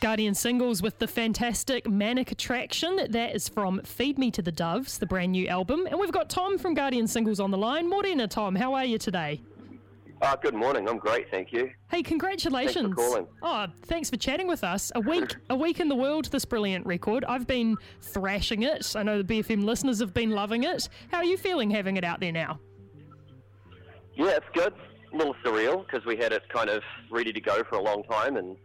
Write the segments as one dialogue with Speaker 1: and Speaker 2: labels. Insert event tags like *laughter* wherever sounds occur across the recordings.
Speaker 1: Guardian singles with the fantastic Manic Attraction. That is from Feed Me to the Doves, the brand new album. And we've got Thom from Guardian Singles on the line. Morena, Thom, how are you today?
Speaker 2: Uh, good morning. I'm great, thank you.
Speaker 1: Hey, congratulations.
Speaker 2: Thanks for calling.
Speaker 1: Oh, thanks for chatting with us. A week a week in the world, this brilliant record. I've been thrashing it. I know the BFM listeners have been loving it. How are you feeling having it out there now?
Speaker 2: Yeah, it's good. A little surreal because we had it kind of ready to go for a long time, and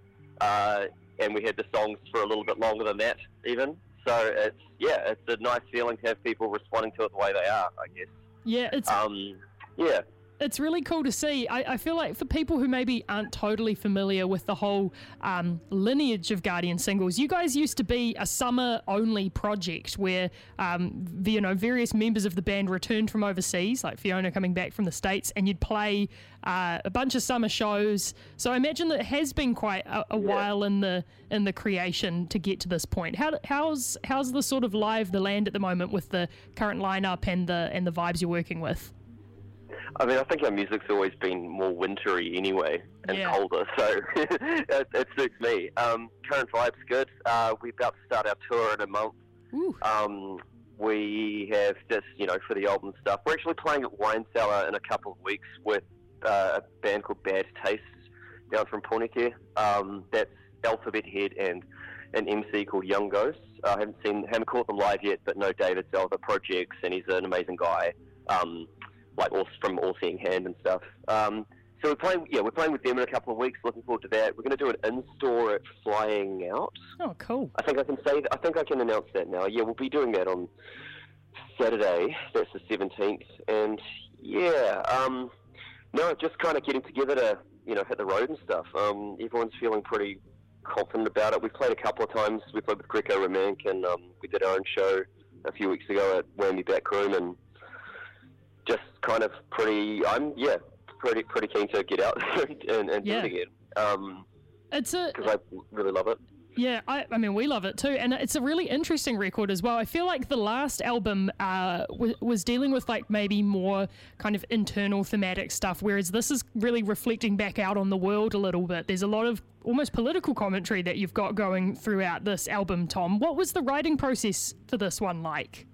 Speaker 2: uh, and we had the songs for a little bit longer than that, even. So it's yeah, it's a nice feeling to have people responding to it the way they are. I guess.
Speaker 1: Yeah, it's
Speaker 2: Um, yeah.
Speaker 1: It's really cool to see. I, I feel like for people who maybe aren't totally familiar with the whole um, lineage of Guardian singles, you guys used to be a summer only project where um, the, you know various members of the band returned from overseas, like Fiona coming back from the states, and you'd play uh, a bunch of summer shows. So I imagine that it has been quite a, a while in the in the creation to get to this point. How, how's how's the sort of live the land at the moment with the current lineup and the and the vibes you're working with?
Speaker 2: I mean, I think our music's always been more wintry anyway and
Speaker 1: Yeah.
Speaker 2: colder, so *laughs* it, it suits me. Um, current vibe's good. Uh, we're about to start our tour in a month. Um, we have just, you know, for the album stuff. We're actually playing at Wine Cellar in a couple of weeks with uh, a band called Bad Taste down from Pōneke. Um, that's Alphabet Head and an MC called Young Ghosts. I haven't seen, haven't caught them live yet, but know David's other projects, and he's an amazing guy. Um, like all from All Seeing Hand and stuff. Um, so we're playing, yeah, we're playing with them in a couple of weeks. Looking forward to that. We're going to do an in-store at Flying Out.
Speaker 1: Oh, cool.
Speaker 2: I think I can say. I think I can announce that now. Yeah, we'll be doing that on Saturday. That's the seventeenth, and yeah, um, no, just kind of getting together to you know hit the road and stuff. Um, everyone's feeling pretty confident about it. We've played a couple of times. We played with Greco Romank, and um, we did our own show a few weeks ago at Whammy Back Room, and just kind of pretty. I'm yeah, pretty pretty keen to get out *laughs* and, and
Speaker 1: Yeah.
Speaker 2: do it again. Um,
Speaker 1: It's a
Speaker 2: because I really love it.
Speaker 1: Yeah, I, I mean, we love it too. And it's a really interesting record as well. I feel like the last album uh, w- was dealing with like maybe more kind of internal thematic stuff, whereas this is really reflecting back out on the world a little bit. There's a lot of almost political commentary that you've got going throughout this album, Thom. What was the writing process for this one like?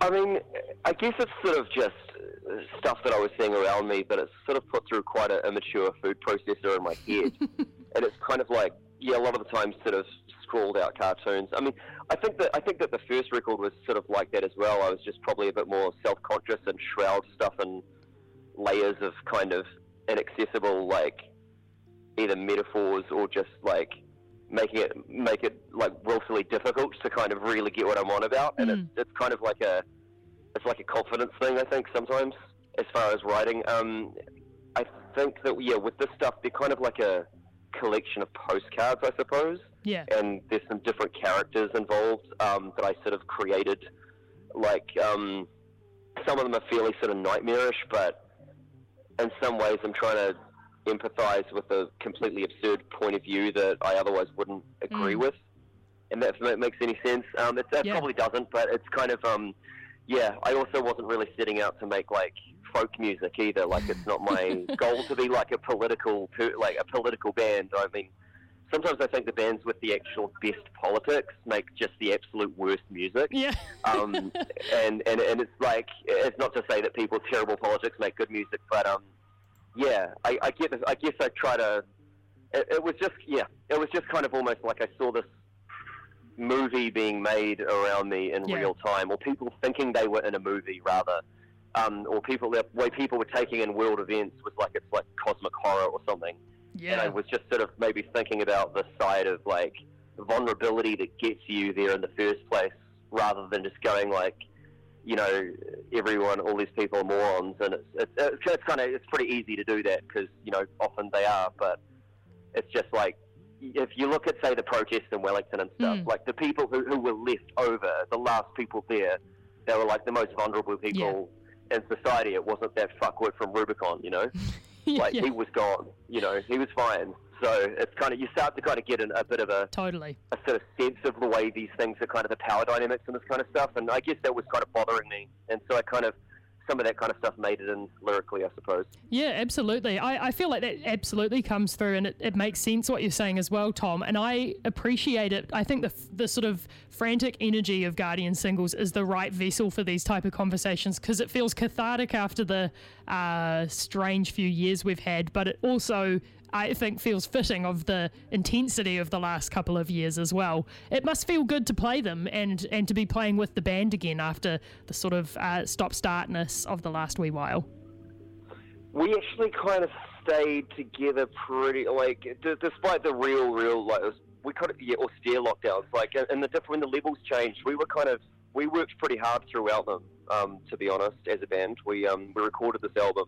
Speaker 2: I mean, I guess it's sort of just uh, stuff that I was seeing around me, but it's sort of put through quite an immature food processor in my head. *laughs* and it's kind of like, yeah, a lot of the time sort of scrawled out cartoons. I mean, I think that I think that the first record was sort of like that as well. I was just probably a bit more self-conscious and shroud stuff in layers of kind of inaccessible, like either metaphors or just like making it make it like willfully difficult to kind of really get what I'm on about. And it's, it's kind of like a it's like a confidence thing. I think sometimes as far as writing, um, I think that yeah, with this stuff, they're kind of like a collection of postcards, I suppose.
Speaker 1: Yeah.
Speaker 2: And there's some different characters involved um, that I sort of created. Like um, some of them are fairly sort of nightmarish, but in some ways, I'm trying to empathize with a completely absurd point of view that I otherwise wouldn't agree with. And that, if that makes any sense. Um, it, that
Speaker 1: Yeah.
Speaker 2: probably doesn't, but it's kind of, um, yeah, I also wasn't really setting out to make like folk music either. Like, it's not my *laughs* goal to be like a political, like a political band. I mean, sometimes I think the bands with the actual best politics make just the absolute worst music
Speaker 1: Yeah. *laughs*
Speaker 2: um, and, and and it's like it's not to say that people with terrible politics make good music, but um, yeah, I, I get I guess I try to. It, it was just yeah, it was just kind of almost like I saw this movie being made around me in
Speaker 1: Yeah.
Speaker 2: real time, or people thinking they were in a movie rather. Um, or people, the way people were taking in world events was like it's like cosmic horror or something Yeah. and I was just sort of maybe thinking about the side of like vulnerability that gets you there in the first place, rather than just going like, you know, everyone, all these people are morons, and it's it's, it's, it's kind of it's pretty easy to do that because you know often they are, but it's just like if you look at say the protests in Wellington and stuff,
Speaker 1: Mm.
Speaker 2: like the people who, who were left over, the last people there, they were like the most vulnerable people in society. It wasn't that fuckwit from Rubicon, you know *laughs* like
Speaker 1: yeah.
Speaker 2: he was gone. You know, he was fine. So it's kind of you start to kind of get an, a bit of a,
Speaker 1: Totally.
Speaker 2: a sort of sense of the way these things are kind of the power dynamics and this kind of stuff. And I guess that was kind of bothering me. And so I kind of some of that kind of stuff made it in lyrically, I suppose.
Speaker 1: Yeah, absolutely. I, I feel like that absolutely comes through and it, it makes sense what you're saying as well, Thom. And I appreciate it. I think the, the sort of frantic energy of Guardian singles is the right vessel for these type of conversations because it feels cathartic after the uh, strange few years we've had, but it also. I think feels fitting of the intensity of the last couple of years as well. It must feel good to play them and and to be playing with the band again after the sort of uh, stop startness of the last wee while.
Speaker 2: we actually kind of stayed together pretty like d- despite the real real like we kind of yeah austere lockdowns like and the different when the levels changed we were kind of we worked pretty hard throughout them um, to be honest as a band we um, we recorded this album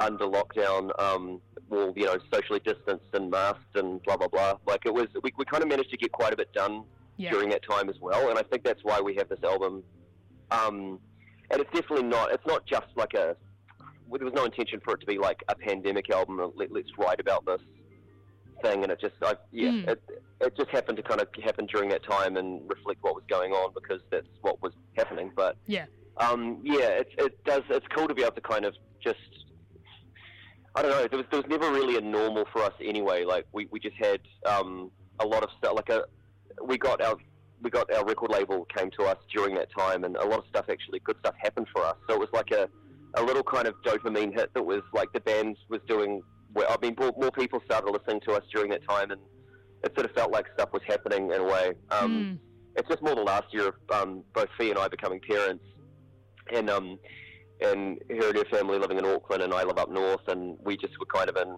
Speaker 2: under lockdown um, well you know socially distanced and masked and blah blah blah like it was we, we kind of managed to get quite a bit done
Speaker 1: Yeah.
Speaker 2: during that time as well and I think that's why we have this album um, and it's definitely not it's not just like a well, there was no intention for it to be like a pandemic album. Let, let's write about this thing, and it just, I, yeah,
Speaker 1: Mm.
Speaker 2: it, it just happened to kind of happen during that time and reflect what was going on because that's what was happening. But
Speaker 1: Yeah.
Speaker 2: um, yeah, it, it does. It's cool to be able to kind of just. I don't know. There was there was never really a normal for us anyway. Like we, we just had um, a lot of stuff. Like a we got our we got our record label came to us during that time, and a lot of stuff actually good stuff happened for us. So it was like a a little kind of dopamine hit that was like the band was doing. Where I mean, more, more people started listening to us during that time, and it sort of felt like stuff was happening in a way. Um, It's just more the last year of um, both Fee and I becoming parents, and um, and her and her family living in Auckland, and I live up north, and we just were kind of in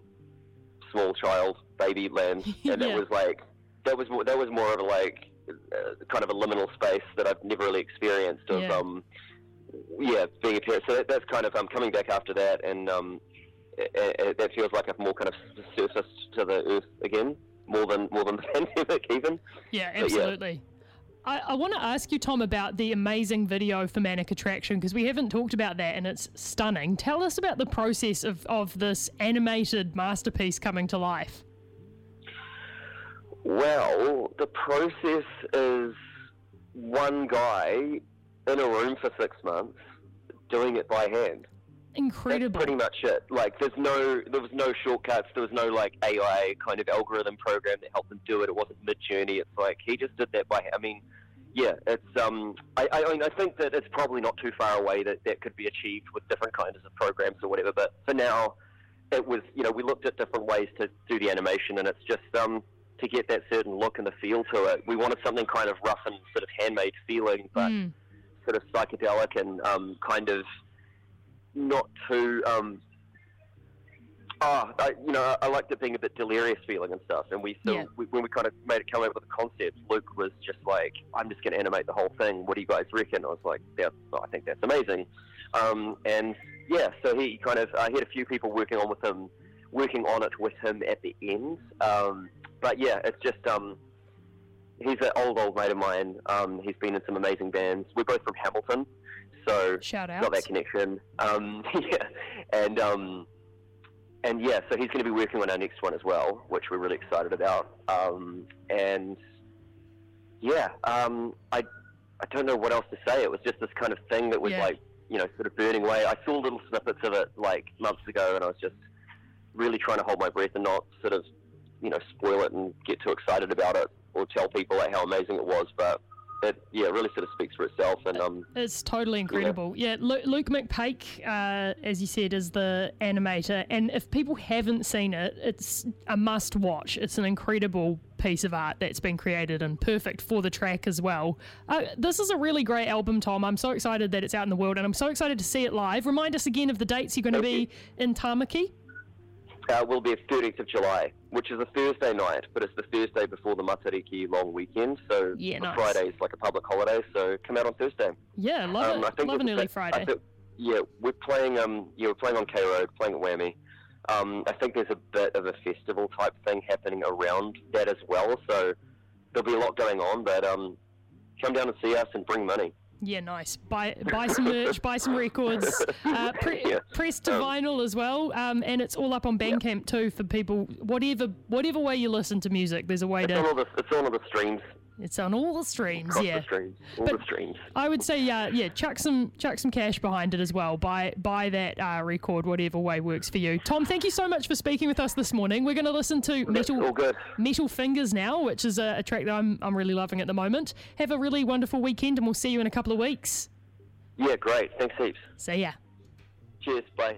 Speaker 2: small child baby land, *laughs* and
Speaker 1: Yeah.
Speaker 2: it was like that was more, that was more of a like uh, kind of a liminal space that I've never really experienced of
Speaker 1: Yeah.
Speaker 2: um, yeah being a parent. So that, that's kind of um, coming back after that, and um, it, it, that feels like I've more kind of surfaced to the earth again, more than more than *laughs* the pandemic even.
Speaker 1: Yeah,
Speaker 2: But yeah.
Speaker 1: I, I want to ask you, Thom, about the amazing video for Manic Attraction because we haven't talked about that and it's stunning. Tell us about the process of, of this animated masterpiece coming to life.
Speaker 2: Well, the process is one guy in a room for six months doing it by hand.
Speaker 1: Incredible.
Speaker 2: That's pretty much it. Like, there's no, there was no shortcuts. There was no like AI kind of algorithm program that helped him do it. It wasn't Midjourney. It's like he just did that by. hand. I mean, yeah, it's. Um, I, I, I mean, I think that it's probably not too far away that that could be achieved with different kinds of programs or whatever. But for now, it was. You know, we looked at different ways to do the animation, and it's just um to get that certain look and the feel to it. We wanted something kind of rough and sort of handmade feeling, but
Speaker 1: Mm.
Speaker 2: sort of psychedelic and um, kind of not too. Um, ah, I, you know, I, I liked it being a bit delirious feeling and stuff. And we still,
Speaker 1: Yeah.
Speaker 2: we, when we kind of made it come up with the concept, Luke was just like, "I'm just going to animate the whole thing. What do you guys reckon?" I was like, "Yeah, well, I think that's amazing." Um, and yeah, so he kind of, uh, he had a few people working on with him, working on it with him at the end. Um, but yeah, it's just. Um, He's an old, old mate of mine. Um, he's been in some amazing bands. We're both from Hamilton, so
Speaker 1: Shout out.
Speaker 2: got that connection. Um, *laughs* yeah, and um, and yeah, so he's going to be working on our next one as well, which we're really excited about. Um, and yeah, um, I I don't know what else to say. It was just this kind of thing that was
Speaker 1: Yeah.
Speaker 2: like you know sort of burning away. I saw little snippets of it like months ago, and I was just really trying to hold my breath and not sort of you know spoil it and get too excited about it or tell people like how amazing it was. But it yeah really sort of speaks for itself. And um,
Speaker 1: It's totally incredible. Yeah, Lu Luke McPake, uh, as you said, is the animator. And if people haven't seen it, it's a must watch. It's an incredible piece of art that's been created and perfect for the track as well. Uh, this is a really great album, Thom. I'm so excited that it's out in the world and I'm so excited to see it live. Remind us again of the dates you're going to be in Tamaki.
Speaker 2: Uh, will be 30th of July, which is a Thursday night, but it's the Thursday before the Matariki long weekend. So
Speaker 1: Yeah, nice.
Speaker 2: Friday is like a public holiday, so come out on Thursday.
Speaker 1: Yeah, love
Speaker 2: Um, I
Speaker 1: it.
Speaker 2: think
Speaker 1: Love an early Friday.
Speaker 2: I think- yeah, we're playing. Um, yeah, we're playing on K Road, playing at Whammy. Um, I think there's a bit of a festival type thing happening around that as well. So there'll be a lot going on, but um, come down and see us and bring money.
Speaker 1: Yeah, nice. Buy buy some merch, buy some records, *laughs* uh, pre-
Speaker 2: Yeah.
Speaker 1: press to
Speaker 2: Um,
Speaker 1: vinyl as well, um, and it's all up on Bandcamp too for people. Whatever whatever way you listen to music, there's a way
Speaker 2: It's on
Speaker 1: to.
Speaker 2: all the it's on all the streams,
Speaker 1: It's on all the streams.
Speaker 2: across
Speaker 1: Yeah,
Speaker 2: the streams, all
Speaker 1: But-
Speaker 2: the streams.
Speaker 1: I would say yeah, yeah. Chuck some chuck some cash behind it as well. Buy buy that uh, record, whatever way works for you. Thom, thank you so much for speaking with us this morning. We're going to listen to
Speaker 2: That's
Speaker 1: metal. Metal Fingers now, which is a, a track that I'm, I'm really loving at the moment. Have a really wonderful weekend, and we'll see you in a couple of weeks.
Speaker 2: Yeah, great. Thanks heaps.
Speaker 1: See ya.
Speaker 2: Cheers. Bye.